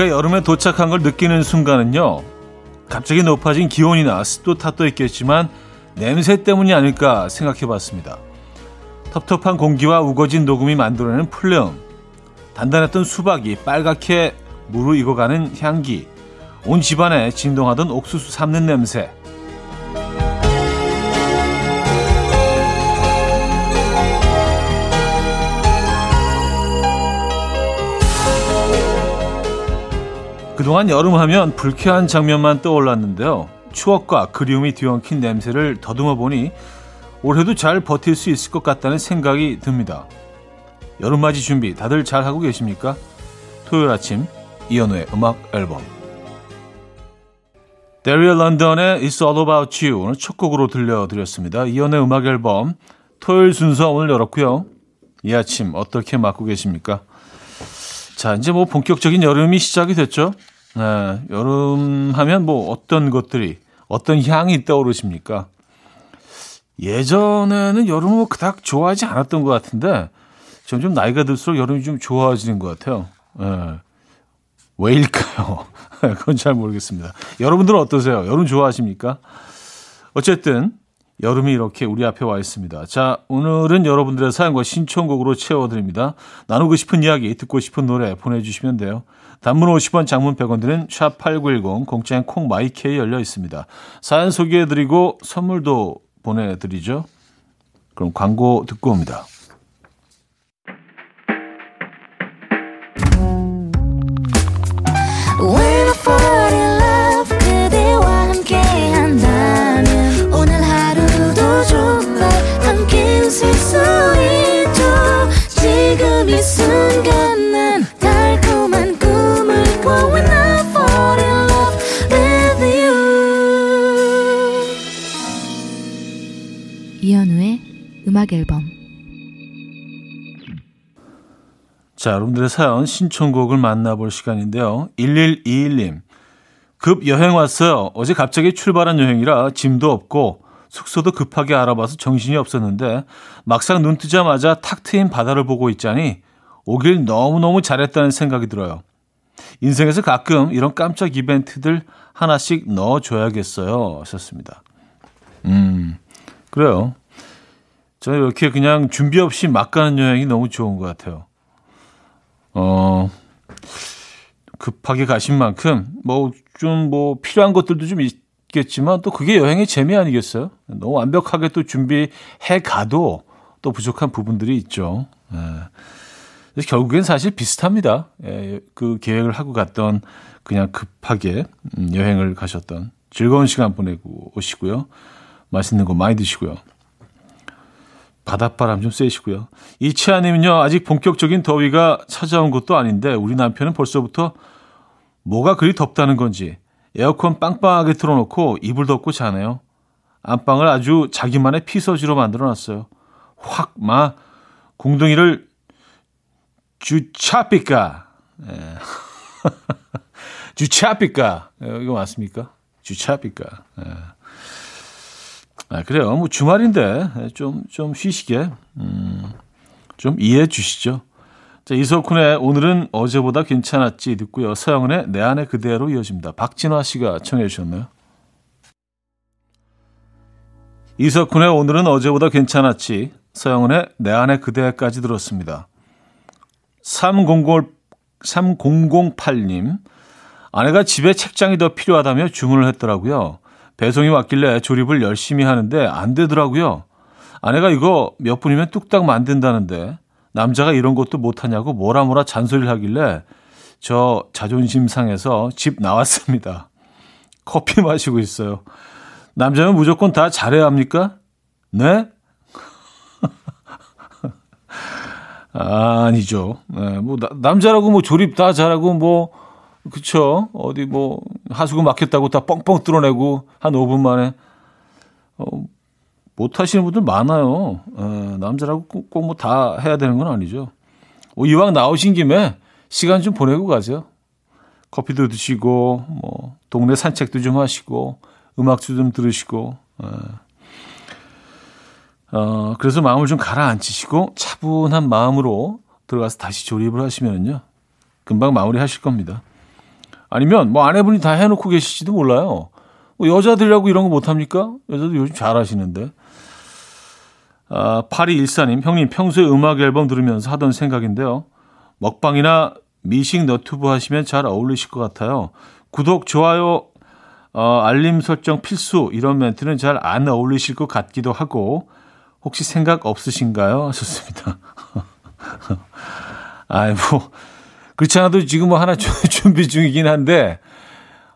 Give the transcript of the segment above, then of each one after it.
우리가 여름에 도착한 걸 느끼는 순간은요. 갑자기 높아진 기온이나 습도 탓도 있겠지만 냄새 때문이 아닐까 생각해 봤습니다. 텁텁한 공기와 우거진 녹음이 만들어내는 플레음, 단단했던 수박이 빨갛게 무르익어가는 향기, 온 집안에 진동하던 옥수수 삶는 냄새, 그동안 여름 하면 불쾌한 장면만 떠올랐는데요. 추억과 그리움이 뒤엉킨 냄새를 더듬어 보니 올해도 잘 버틸 수 있을 것 같다는 생각이 듭니다. 여름맞이 준비 다들 잘 하고 계십니까? 토요일 아침 이현우의 음악 앨범 데리얼 런던의 It's All About You 오늘 첫 곡으로 들려드렸습니다. 이현우의 음악 앨범 토요일 순서 오늘 열었고요. 이 아침 어떻게 맞고 계십니까? 자, 이제 뭐 본격적인 여름이 시작이 됐죠. 네, 여름 하면 뭐 어떤 것들이, 어떤 향이 떠오르십니까? 예전에는 여름을 뭐 그닥 좋아하지 않았던 것 같은데, 점점 나이가 들수록 여름이 좀 좋아지는 것 같아요. 네. 왜일까요? 그건 잘 모르겠습니다. 여러분들은 어떠세요? 여름 좋아하십니까? 어쨌든, 여름이 이렇게 우리 앞에 와 있습니다. 자, 오늘은 여러분들의 사연과 신청곡으로 채워드립니다. 나누고 싶은 이야기, 듣고 싶은 노래 보내주시면 돼요. 단문 50원, 장문 100원 드는 샵8910, 공짜인 콩마이케이 열려 있습니다. 사연 소개해드리고 선물도 보내드리죠. 그럼 광고 듣고 옵니다. 음악 앨범 자, 여러분들의 사연 신청곡을 만나볼 시간인데요. 1121님. 급 여행 왔어요. 어제 갑자기 출발한 여행이라 짐도 없고 숙소도 급하게 알아봐서 정신이 없었는데 막상 눈 뜨자마자 탁 트인 바다를 보고 있자니 오길 너무너무 잘했다는 생각이 들어요. 인생에서 가끔 이런 깜짝 이벤트들 하나씩 넣어줘야겠어요. 하셨습니다. 음, 그래요. 저는 이렇게 그냥 준비 없이 막 가는 여행이 너무 좋은 것 같아요. 어, 급하게 가신 만큼, 뭐, 좀 뭐, 필요한 것들도 좀 있겠지만, 또 그게 여행의 재미 아니겠어요? 너무 완벽하게 또 준비해 가도 또 부족한 부분들이 있죠. 예. 결국엔 사실 비슷합니다. 예, 그 계획을 하고 갔던 그냥 급하게 음, 여행을 가셨던 즐거운 시간 보내고 오시고요. 맛있는 거 많이 드시고요. 바닷바람 좀 쐬시고요. 이치아님은요, 아직 본격적인 더위가 찾아온 것도 아닌데, 우리 남편은 벌써부터 뭐가 그리 덥다는 건지, 에어컨 빵빵하게 틀어놓고 이불 덮고 자네요. 안방을 아주 자기만의 피서지로 만들어 놨어요. 확, 마, 공둥이를 주차삐까. 예. 주차삐까. 예, 이거 맞습니까? 주차삐까. 예. 아, 그래요. 뭐 주말인데 좀, 좀 쉬시게, 음, 좀 이해해 주시죠. 자, 이석훈의 오늘은 어제보다 괜찮았지 듣고요. 서영은의 내 안에 그대로 이어집니다. 박진화 씨가 청해 주셨나요? 이석훈의 오늘은 어제보다 괜찮았지 서영은의 내 안에 그대까지 들었습니다. 3008, 3008님 아내가 집에 책장이 더 필요하다며 주문을 했더라고요. 배송이 왔길래 조립을 열심히 하는데 안 되더라고요. 아내가 이거 몇 분이면 뚝딱 만든다는데 남자가 이런 것도 못하냐고 뭐라 뭐라 잔소리를 하길래 저 자존심 상해서 집 나왔습니다. 커피 마시고 있어요. 남자는 무조건 다 잘해야 합니까? 네? 아, 아니죠. 네, 뭐 남자라고 뭐 조립 다 잘하고 뭐 그쵸. 어디 뭐 하수구 막혔다고 다 뻥뻥 뚫어내고 한 5분 만에 어, 못 하시는 분들 많아요. 에, 남자라고 꼭 뭐 다 해야 되는 건 아니죠. 어, 이왕 나오신 김에 시간 좀 보내고 가세요. 커피도 드시고 뭐 동네 산책도 좀 하시고 음악도 좀 들으시고 에. 어, 그래서 마음을 좀 가라앉히시고 차분한 마음으로 들어가서 다시 조립을 하시면요. 금방 마무리 하실 겁니다. 아니면 뭐 아내분이 다 해놓고 계실지도 몰라요. 뭐 여자들이라고 이런 거 못합니까? 여자들 요즘 잘 하시는데. 아, 8214님, 형님 평소에 음악 앨범 들으면서 하던 생각인데요. 먹방이나 미식 너튜브 하시면 잘 어울리실 것 같아요. 구독, 좋아요, 어, 알림 설정 필수 이런 멘트는 잘 안 어울리실 것 같기도 하고 혹시 생각 없으신가요? 하셨습니다. 아이 뭐 그렇지 않아도 지금 뭐 하나 준비 중이긴 한데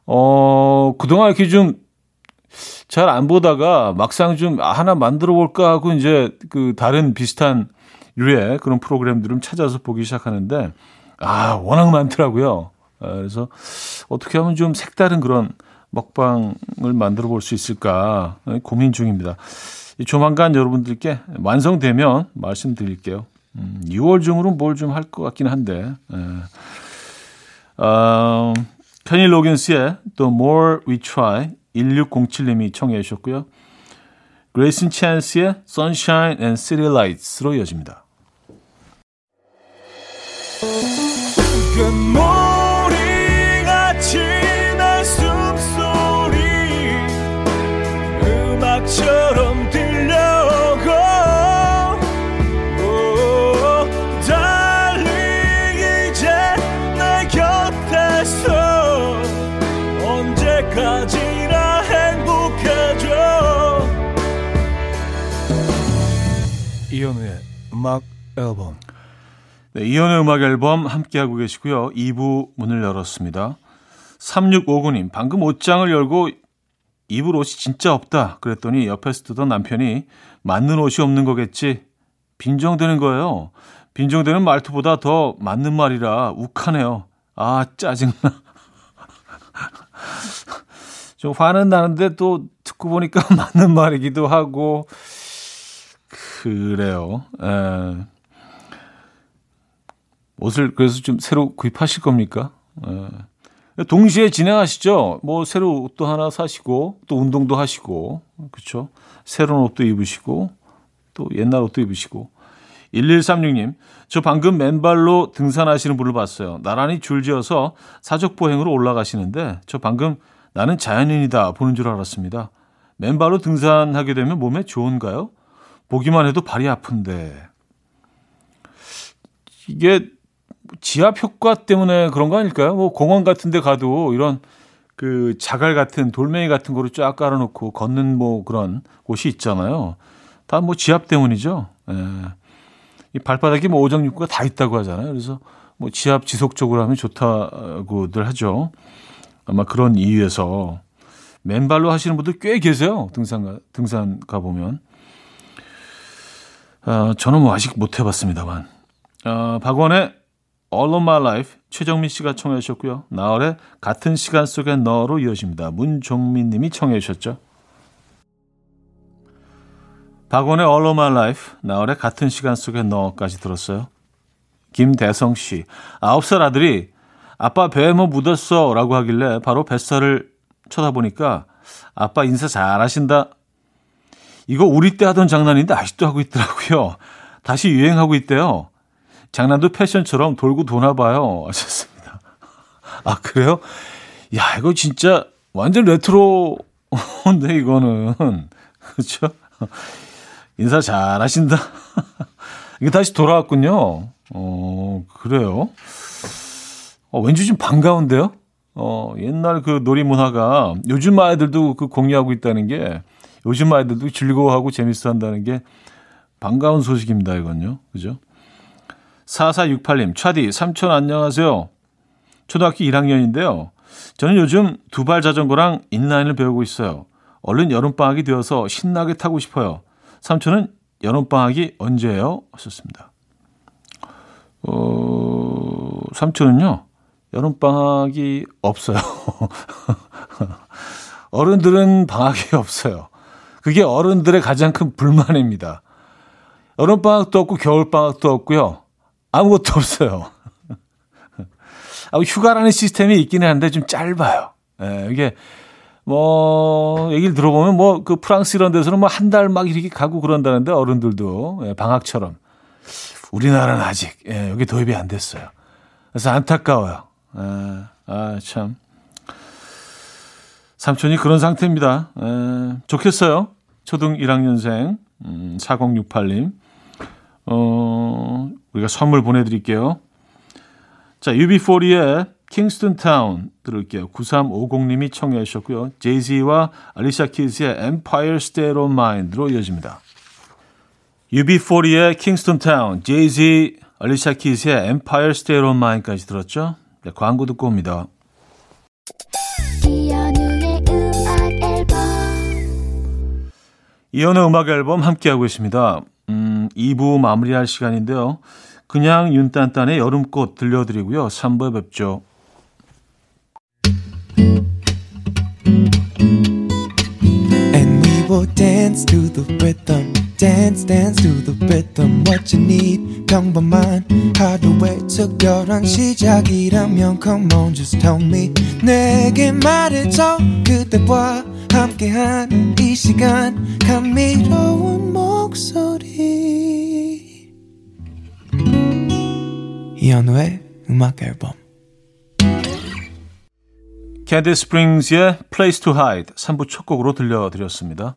어 그동안 이렇게 좀 잘 안 보다가 막상 좀 하나 만들어 볼까 하고 이제 그 다른 비슷한 류의 그런 프로그램들을 찾아서 보기 시작하는데 아 워낙 많더라고요. 아, 그래서 어떻게 하면 좀 색다른 그런 먹방을 만들어 볼 수 있을까 고민 중입니다. 조만간 여러분들께 완성되면 말씀드릴게요. 음, 6월 중으로 뭘 좀 할 것 같긴 한데. 예. 어, 케니 로긴스의 The More We Try 1607님이 청해 주셨고요. 그레이슨 찬스의 Sunshine and City Lights로 이어집니다. 음악 앨범. 네, 이현우의 음악 앨범 함께하고 계시고요. 2부 문을 열었습니다. 3659님, 방금 옷장을 열고 입을 옷이 진짜 없다. 그랬더니 옆에서 뜨던 남편이 맞는 옷이 없는 거겠지. 빈정되는 거예요. 빈정되는 말투보다 더 맞는 말이라 욱하네요. 아, 짜증나. 좀 화는 나는데 또 듣고 보니까 맞는 말이기도 하고, 그래요. 에, 옷을 그래서 좀 새로 구입하실 겁니까? 에. 동시에 진행하시죠. 뭐 새로 옷도 하나 사시고 또 운동도 하시고 그렇죠. 새로운 옷도 입으시고 또 옛날 옷도 입으시고 1136님, 저 방금 맨발로 등산하시는 분을 봤어요. 나란히 줄지어서 사적보행으로 올라가시는데 저 방금 나는 자연인이다 보는 줄 알았습니다. 맨발로 등산하게 되면 몸에 좋은가요? 보기만 해도 발이 아픈데 이게 지압 효과 때문에 그런 거 아닐까요? 뭐 공원 같은 데 가도 이런 그 자갈 같은 돌멩이 같은 거를 쫙 깔아놓고 걷는 뭐 그런 곳이 있잖아요. 다 뭐 지압 때문이죠. 예. 이 발바닥에 뭐 오정육부가 다 있다고 하잖아요. 그래서 뭐 지압 지속적으로 하면 좋다고들 하죠. 아마 그런 이유에서 맨발로 하시는 분들 꽤 계세요. 등산 가, 등산 가 보면. 어, 저는 뭐 아직 못 해봤습니다만. 어, 박원의 All of My Life 최정민 씨가 청해 주셨고요. 나월의 같은 시간 속의 너로 이어집니다. 문종민 님이 청해 주셨죠. 박원의 All of My Life, 나월의 같은 시간 속의 너까지 들었어요. 김대성 씨, 아홉 살 아들이 아빠 배에 뭐 묻었어 라고 하길래 바로 뱃살을 쳐다보니까 아빠 인사 잘하신다 이거 우리 때 하던 장난인데 아직도 하고 있더라고요. 다시 유행하고 있대요. 장난도 패션처럼 돌고 도나 봐요. 하셨습니다. 아, 그래요? 야, 이거 진짜 완전 레트로인데, 이거는. 그렇죠? 인사 잘 하신다. 이게 다시 돌아왔군요. 어, 그래요? 어, 왠지 좀 반가운데요? 어, 옛날 그 놀이 문화가 요즘 아이들도 그 공유하고 있다는 게 요즘 아이들도 즐거워하고 재밌어 한다는 게 반가운 소식입니다, 이건요. 그죠? 4468님, 차디, 삼촌 안녕하세요. 초등학교 1학년인데요. 저는 요즘 두발 자전거랑 인라인을 배우고 있어요. 얼른 여름방학이 되어서 신나게 타고 싶어요. 삼촌은 여름방학이 언제예요? 하셨습니다. 어, 삼촌은요, 여름방학이 없어요. 어른들은 방학이 없어요. 그게 어른들의 가장 큰 불만입니다. 여름방학도 없고 겨울방학도 없고요. 아무것도 없어요. 아, 휴가라는 시스템이 있기는 한데 좀 짧아요. 예, 이게 뭐 얘기를 들어보면 뭐 그 프랑스 이런 데서는 뭐 한 달 막 이렇게 가고 그런다는데 어른들도 예, 방학처럼 우리나라는 아직 예, 여기 도입이 안 됐어요. 그래서 안타까워요. 예, 아 참. 삼촌이 그런 상태입니다. 에, 좋겠어요. 초등 1학년생 음, 4068님. 어, 우리가 선물 보내드릴게요. 자, UB40의 Kingston Town 들을게요. 9350님이 청해 주셨고요. 제이지와 알리샤 키즈의 Empire State of Mind로 이어집니다. UB40의 Kingston Town, 제이지, 알리샤 키즈의 Empire State of Mind까지 들었죠? 네, 광고 듣고 옵니다. 이현우의 음악 앨범 함께하고 있습니다. 음, 2부 마무리할 시간인데요. 그냥 윤딴딴의 여름꽃 들려드리고요. 3부에 뵙죠. 말해줘. 그대와 함께한 이 시간. 감미로운 목소리. 이현우의 음악 앨범. 캐디 스프링스의 Place to Hide 3부 첫 곡으로 들려드렸습니다.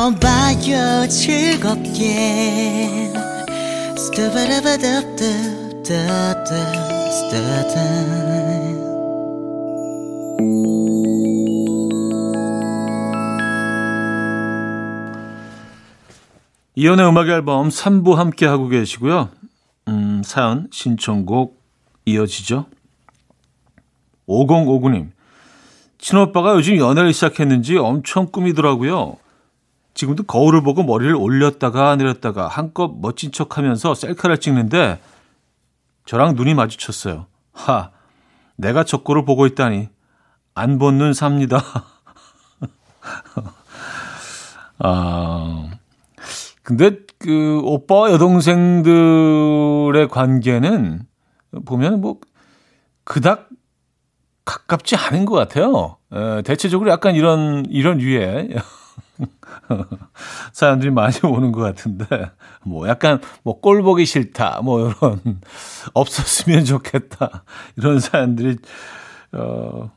들어봐요 즐겁게 이연의 음악 앨범 3부 함께 하고 계시고요. 음, 사연 신청곡 이어지죠. 5059님. 친오빠가 요즘 연애를 시작했는지 엄청 꾸미더라고요. 지금도 거울을 보고 머리를 올렸다가 내렸다가 한껏 멋진 척 하면서 셀카를 찍는데 저랑 눈이 마주쳤어요. 하, 내가 저 꼴을 보고 있다니. 안 본 눈 삽니다. 아, 근데 그 오빠와 여동생들의 관계는 보면 뭐 그닥 가깝지 않은 것 같아요. 에, 대체적으로 약간 이런 이런 류의 사람들이 많이 오는 것 같은데 뭐 약간 뭐 꼴 보기 싫다 뭐 이런 없었으면 좋겠다 이런 사람들이 어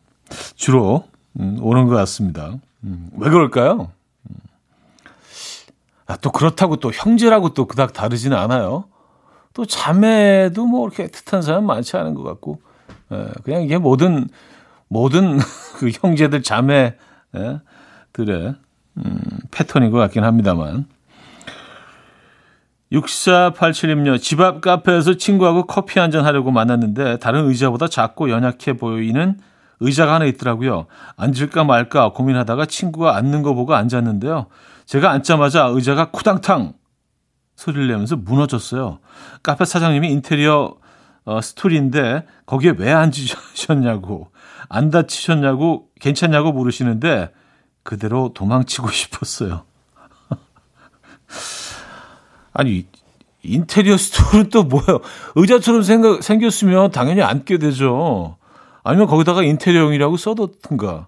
주로 음, 오는 것 같습니다. 음, 왜 그럴까요? 아, 또 그렇다고 또 형제라고 또 그닥 다르지는 않아요. 또 자매도 뭐 이렇게 애틋한 사람 많지 않은 것 같고, 예, 그냥 이게 모든, 모든 그 형제들 자매들의, 음, 패턴인 것 같긴 합니다만. 6487님요. 집 앞 카페에서 친구하고 커피 한잔 하려고 만났는데 다른 의자보다 작고 연약해 보이는 의자가 하나 있더라고요. 앉을까 말까 고민하다가 친구가 앉는 거 보고 앉았는데요. 제가 앉자마자 의자가 쿠당탕 소리를 내면서 무너졌어요. 카페 사장님이 인테리어 어, 스토리인데 거기에 왜 앉으셨냐고 안 다치셨냐고 괜찮냐고 물으시는데 그대로 도망치고 싶었어요. 아니 인테리어 스토어는 또 뭐예요? 의자처럼 생각, 생겼으면 당연히 앉게 되죠. 아니면 거기다가 인테리어용이라고 써뒀든가.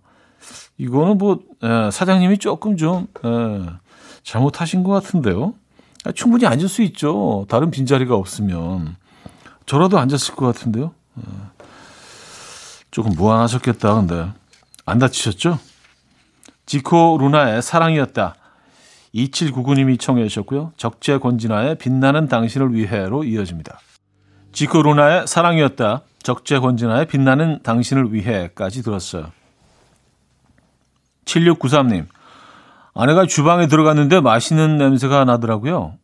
이거는 뭐 에, 예, 사장님이 조금 좀 에, 예, 잘못하신 것 같은데요. 아, 충분히 앉을 수 있죠. 다른 빈자리가 없으면 저라도 앉았을 것 같은데요. 에, 예. 조금 무안하셨겠다. 근데 안 다치셨죠? 지코 루나의 사랑이었다. 2799님이 청해 주셨고요. 적재 권진아의 빛나는 당신을 위해로 이어집니다. 지코 루나의 사랑이었다. 적재 권진아의 빛나는 당신을 위해까지 들었어요. 7693님. 아내가 주방에 들어갔는데 맛있는 냄새가 나더라고요.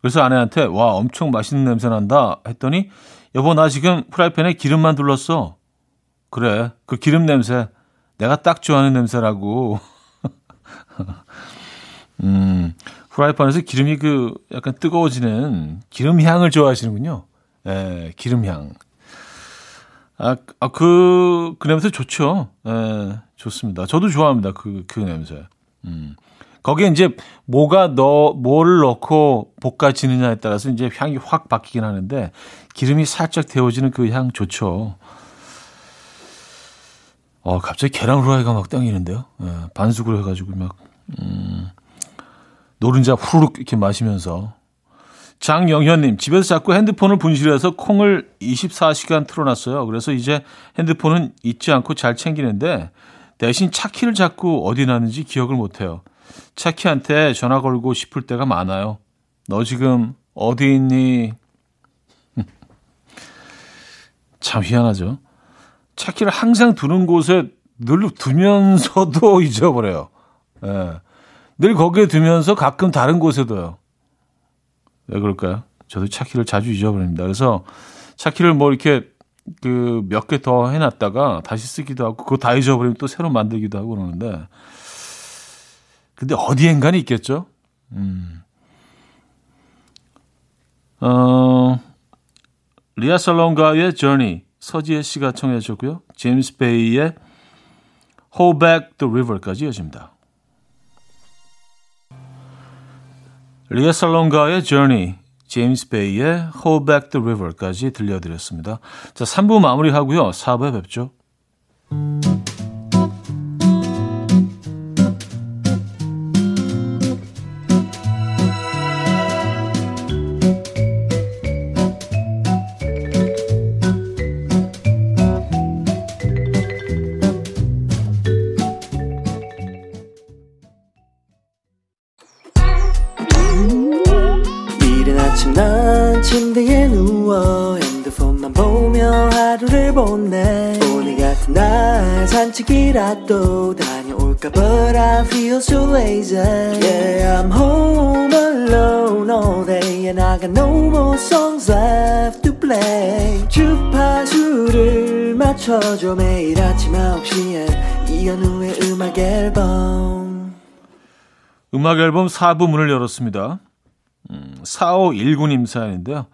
그래서 아내한테 와 엄청 맛있는 냄새 난다 했더니 여보 나 지금 프라이팬에 기름만 둘렀어. 그래 그 기름 냄새 내가 딱 좋아하는 냄새라고. 음, 프라이팬에서 기름이 그 약간 뜨거워지는 기름 향을 좋아하시는군요. 예, 기름 향. 아, 아 그, 그 냄새 좋죠. 예, 좋습니다. 저도 좋아합니다. 그, 그 냄새. 음. 거기에 이제 뭐가 너, 뭘 넣고 볶아지느냐에 따라서 이제 향이 확 바뀌긴 하는데 기름이 살짝 데워지는 그 향 좋죠. 어, 갑자기 계란 후라이가 막 땡기는데요. 예, 반숙을 해가지고 막, 음, 노른자 후루룩 이렇게 마시면서. 장영현님, 집에서 자꾸 핸드폰을 분실해서 콩을 24시간 틀어놨어요. 그래서 이제 핸드폰은 잊지 않고 잘 챙기는데 대신 차키를 자꾸 어디 놨는지 기억을 못해요. 차키한테 전화 걸고 싶을 때가 많아요. 너 지금 어디 있니? 참 희한하죠. 차키를 항상 두는 곳에 늘 두면서도 잊어버려요. 예. 늘 거기에 두면서 가끔 다른 곳에 둬요. 왜 그럴까요? 저도 차키를 자주 잊어버립니다. 그래서 차키를 뭐 이렇게 그 몇 개 더 해놨다가 다시 쓰기도 하고 그거 다 잊어버리면 또 새로 만들기도 하고 그러는데 근데 어디엔가는 있겠죠? 음. 어, 리아 살롱가의 Journey 서지혜 씨가 청해 주셨고요. 제임스 베이의 Hold Back the River까지 이어집니다. 리아 살롱가의 Journey, 제임스 베이의 Hold Back the River까지 들려드렸습니다. 자, 3부 마무리하고요. 4부에 뵙죠. 산책이라도 다녀올까 But I feel so lazy Yeah I'm home alone all day And I got no more songs left to play 주파수를 맞춰줘 매일 아침 9시에 이현우의 음악 앨범 음악 앨범 4부 문을 열었습니다 음, 4519님 사연인데요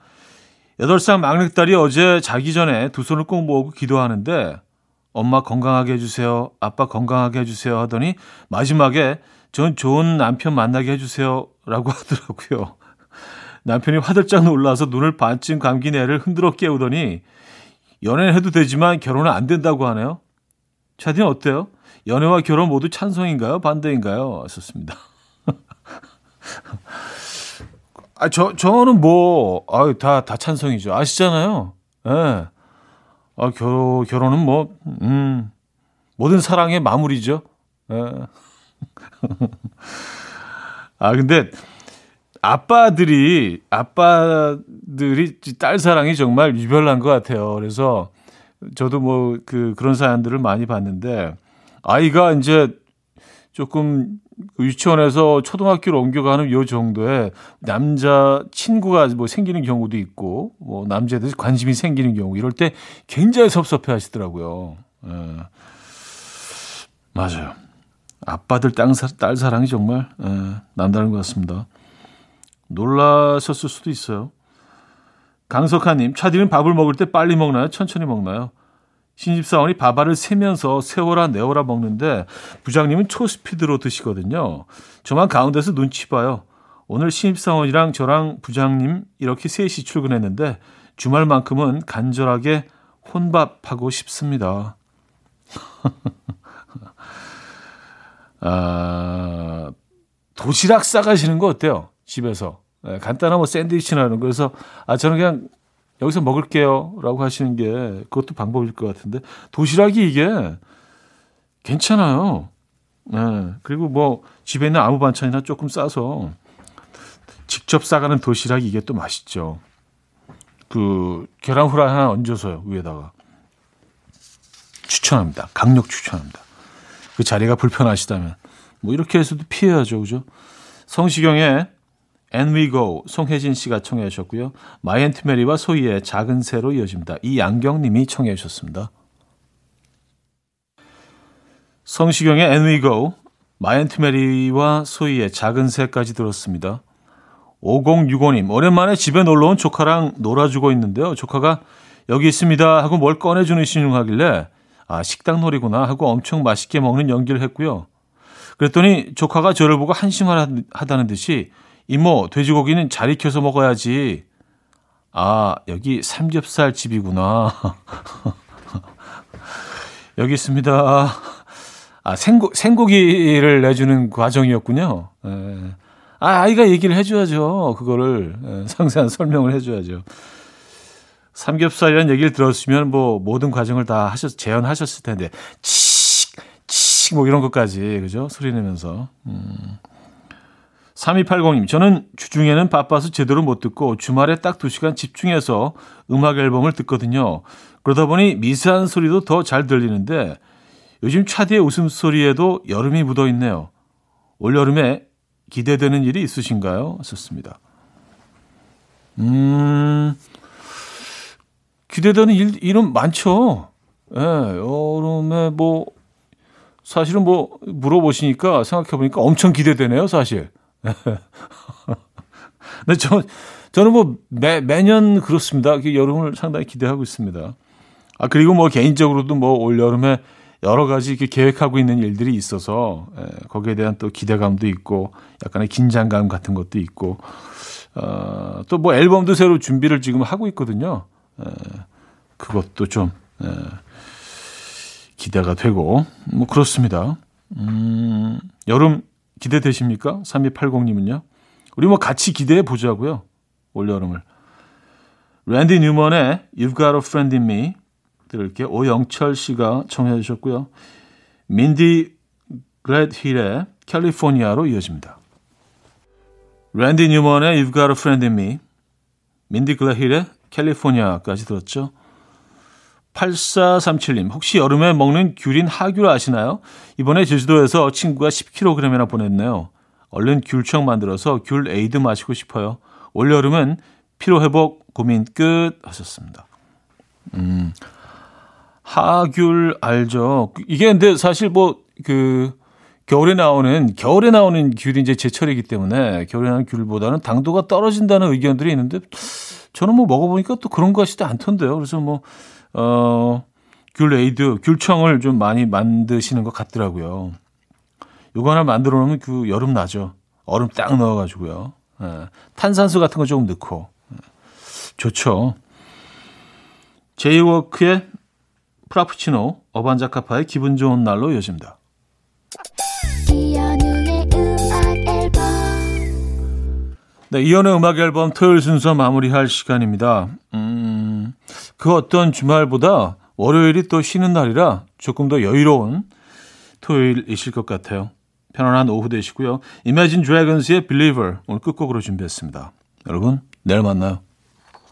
8살 막내딸이 어제 자기 전에 두 손을 꼭 모으고 기도하는데 엄마 건강하게 해주세요. 아빠 건강하게 해주세요. 하더니 마지막에 전 좋은 남편 만나게 해주세요. 라고 하더라고요. 남편이 화들짝 놀라서 눈을 반쯤 감긴 애를 흔들어 깨우더니 연애는 해도 되지만 결혼은 안 된다고 하네요. 차디는 어때요? 연애와 결혼 모두 찬성인가요? 반대인가요? 썼습니다. 아, 저, 저는 뭐, 아 다, 다 찬성이죠. 아시잖아요. 예. 네. 아, 결, 결혼은 뭐, 음, 모든 사랑의 마무리죠. 예. 아, 근데 아빠들이, 아빠들이 딸 사랑이 정말 유별난 것 같아요. 그래서 저도 뭐 그, 그런 사연들을 많이 봤는데 아이가 이제 조금 그 유치원에서 초등학교로 옮겨가는 요 정도의 남자 친구가 뭐 생기는 경우도 있고 뭐 남자들 관심이 생기는 경우 이럴 때 굉장히 섭섭해 하시더라고요. 예. 맞아요. 아빠들 딸, 딸 사랑이 정말 예, 남다른 것 같습니다. 놀라셨을 수도 있어요. 강석하님, 차디는 밥을 먹을 때 빨리 먹나요? 천천히 먹나요? 신집사원이 밥알을 세면서 세워라 내워라 먹는데 부장님은 초스피드로 드시거든요. 저만 가운데서 눈치 봐요. 오늘 신입사원이랑 저랑 부장님 이렇게 셋이 출근했는데 주말만큼은 간절하게 혼밥하고 싶습니다. 아, 도시락 싸가시는 거 어때요? 집에서. 네, 간단한 뭐 샌드위치나 이런 거. 그래서, 아, 저는 그냥 여기서 먹을게요. 라고 하시는 게 그것도 방법일 것 같은데. 도시락이 이게 괜찮아요. 네. 그리고 뭐 집에 있는 아무 반찬이나 조금 싸서 직접 싸가는 도시락이 이게 또 맛있죠. 그 계란 후라이 하나 얹어서요 위에다가 추천합니다. 강력 추천합니다. 그 자리가 불편하시다면 뭐 이렇게 해서도 피해야죠, 그죠? 성시경의 And We Go 송혜진 씨가 청해 주셨고요. 마이앤트 메리와 소희의 작은 새로 이어집니다. 이양경 님이 청해 주셨습니다. 성시경의 And We Go, 마이앤트 메리와 소희의 작은 새까지 들었습니다. 5065님, 오랜만에 집에 놀러 온 조카랑 놀아주고 있는데요. 조카가 여기 있습니다 하고 뭘 꺼내주는 시늉하길래 아, 식당 놀이구나 하고 엄청 맛있게 먹는 연기를 했고요. 그랬더니 조카가 저를 보고 한심하다는 듯이 이모, 돼지고기는 잘 익혀서 먹어야지. 아, 여기 삼겹살 집이구나. 여기 있습니다. 아, 생고, 생고기를 내주는 과정이었군요. 에. 예. 아, 아이가 얘기를 해줘야죠. 그거를 예, 상세한 설명을 해줘야죠. 삼겹살이라는 얘기를 들었으면 뭐 모든 과정을 다 하셨, 재현하셨을 텐데, 칙, 칙, 뭐 이런 것까지, 그죠? 소리 내면서. 음. 3280님, 저는 주중에는 바빠서 제대로 못 듣고 주말에 딱 2시간 집중해서 음악 앨범을 듣거든요. 그러다 보니 미세한 소리도 더 잘 들리는데 요즘 차디의 웃음소리에도 여름이 묻어 있네요. 올여름에 기대되는 일이 있으신가요? 썼습니다. 음, 기대되는 일, 일은 많죠. 예, 여름에 뭐, 사실은 뭐, 물어보시니까 생각해보니까 엄청 기대되네요, 사실. 근데 저, 저는 뭐, 매, 매년 그렇습니다. 여름을 상당히 기대하고 있습니다. 아, 그리고 뭐, 개인적으로도 뭐, 올 여름에 여러 가지 이렇게 계획하고 있는 일들이 있어서 예, 거기에 대한 또 기대감도 있고 약간의 긴장감 같은 것도 있고 어, 또 뭐 앨범도 새로 준비를 지금 하고 있거든요. 예, 그것도 좀 예, 기대가 되고 뭐 그렇습니다. 음, 여름 기대되십니까? 3280님은요. 우리 뭐 같이 기대해 보자고요. 올 여름을. 랜디 뉴먼의 You've Got a Friend in Me 들을게요. 오영철 씨가 청해 주셨고요. 민디 그레드힐의 캘리포니아로 이어집니다. 랜디 뉴먼의 You've Got a Friend in Me, 민디 글레드힐의 캘리포니아까지 들었죠. 8437님, 혹시 여름에 먹는 귤인 하귤 아시나요? 이번에 제주도에서 친구가 10kg이나 보냈네요. 얼른 귤청 만들어서 귤 에이드 마시고 싶어요. 올여름은 피로회복 고민 끝 하셨습니다. 음, 하귤 알죠. 이게 근데 사실 뭐 그 겨울에 나오는 겨울에 나오는 귤이 이제 제철이기 때문에 겨울에 나오는 귤보다는 당도가 떨어진다는 의견들이 있는데 저는 뭐 먹어보니까 또 그렇지가 않던데요. 그래서 뭐 어, 귤 에이드, 귤청을 좀 많이 만드시는 것 같더라고요. 요거 하나 만들어 놓으면 그 여름 나죠. 얼음 딱 넣어가지고요. 예, 탄산수 같은 거 조금 넣고. 예, 좋죠. 제이워크의 프라푸치노, 어반자카파의 기분 좋은 날로 이어집니다. 네, 이연의 음악 앨범 토요일 순서 마무리할 시간입니다. 음, 그 어떤 주말보다 월요일이 또 쉬는 날이라 조금 더 여유로운 토요일이실 것 같아요. 편안한 오후 되시고요. Imagine Dragons의 Believer 오늘 끝곡으로 준비했습니다. 여러분, 내일 만나요.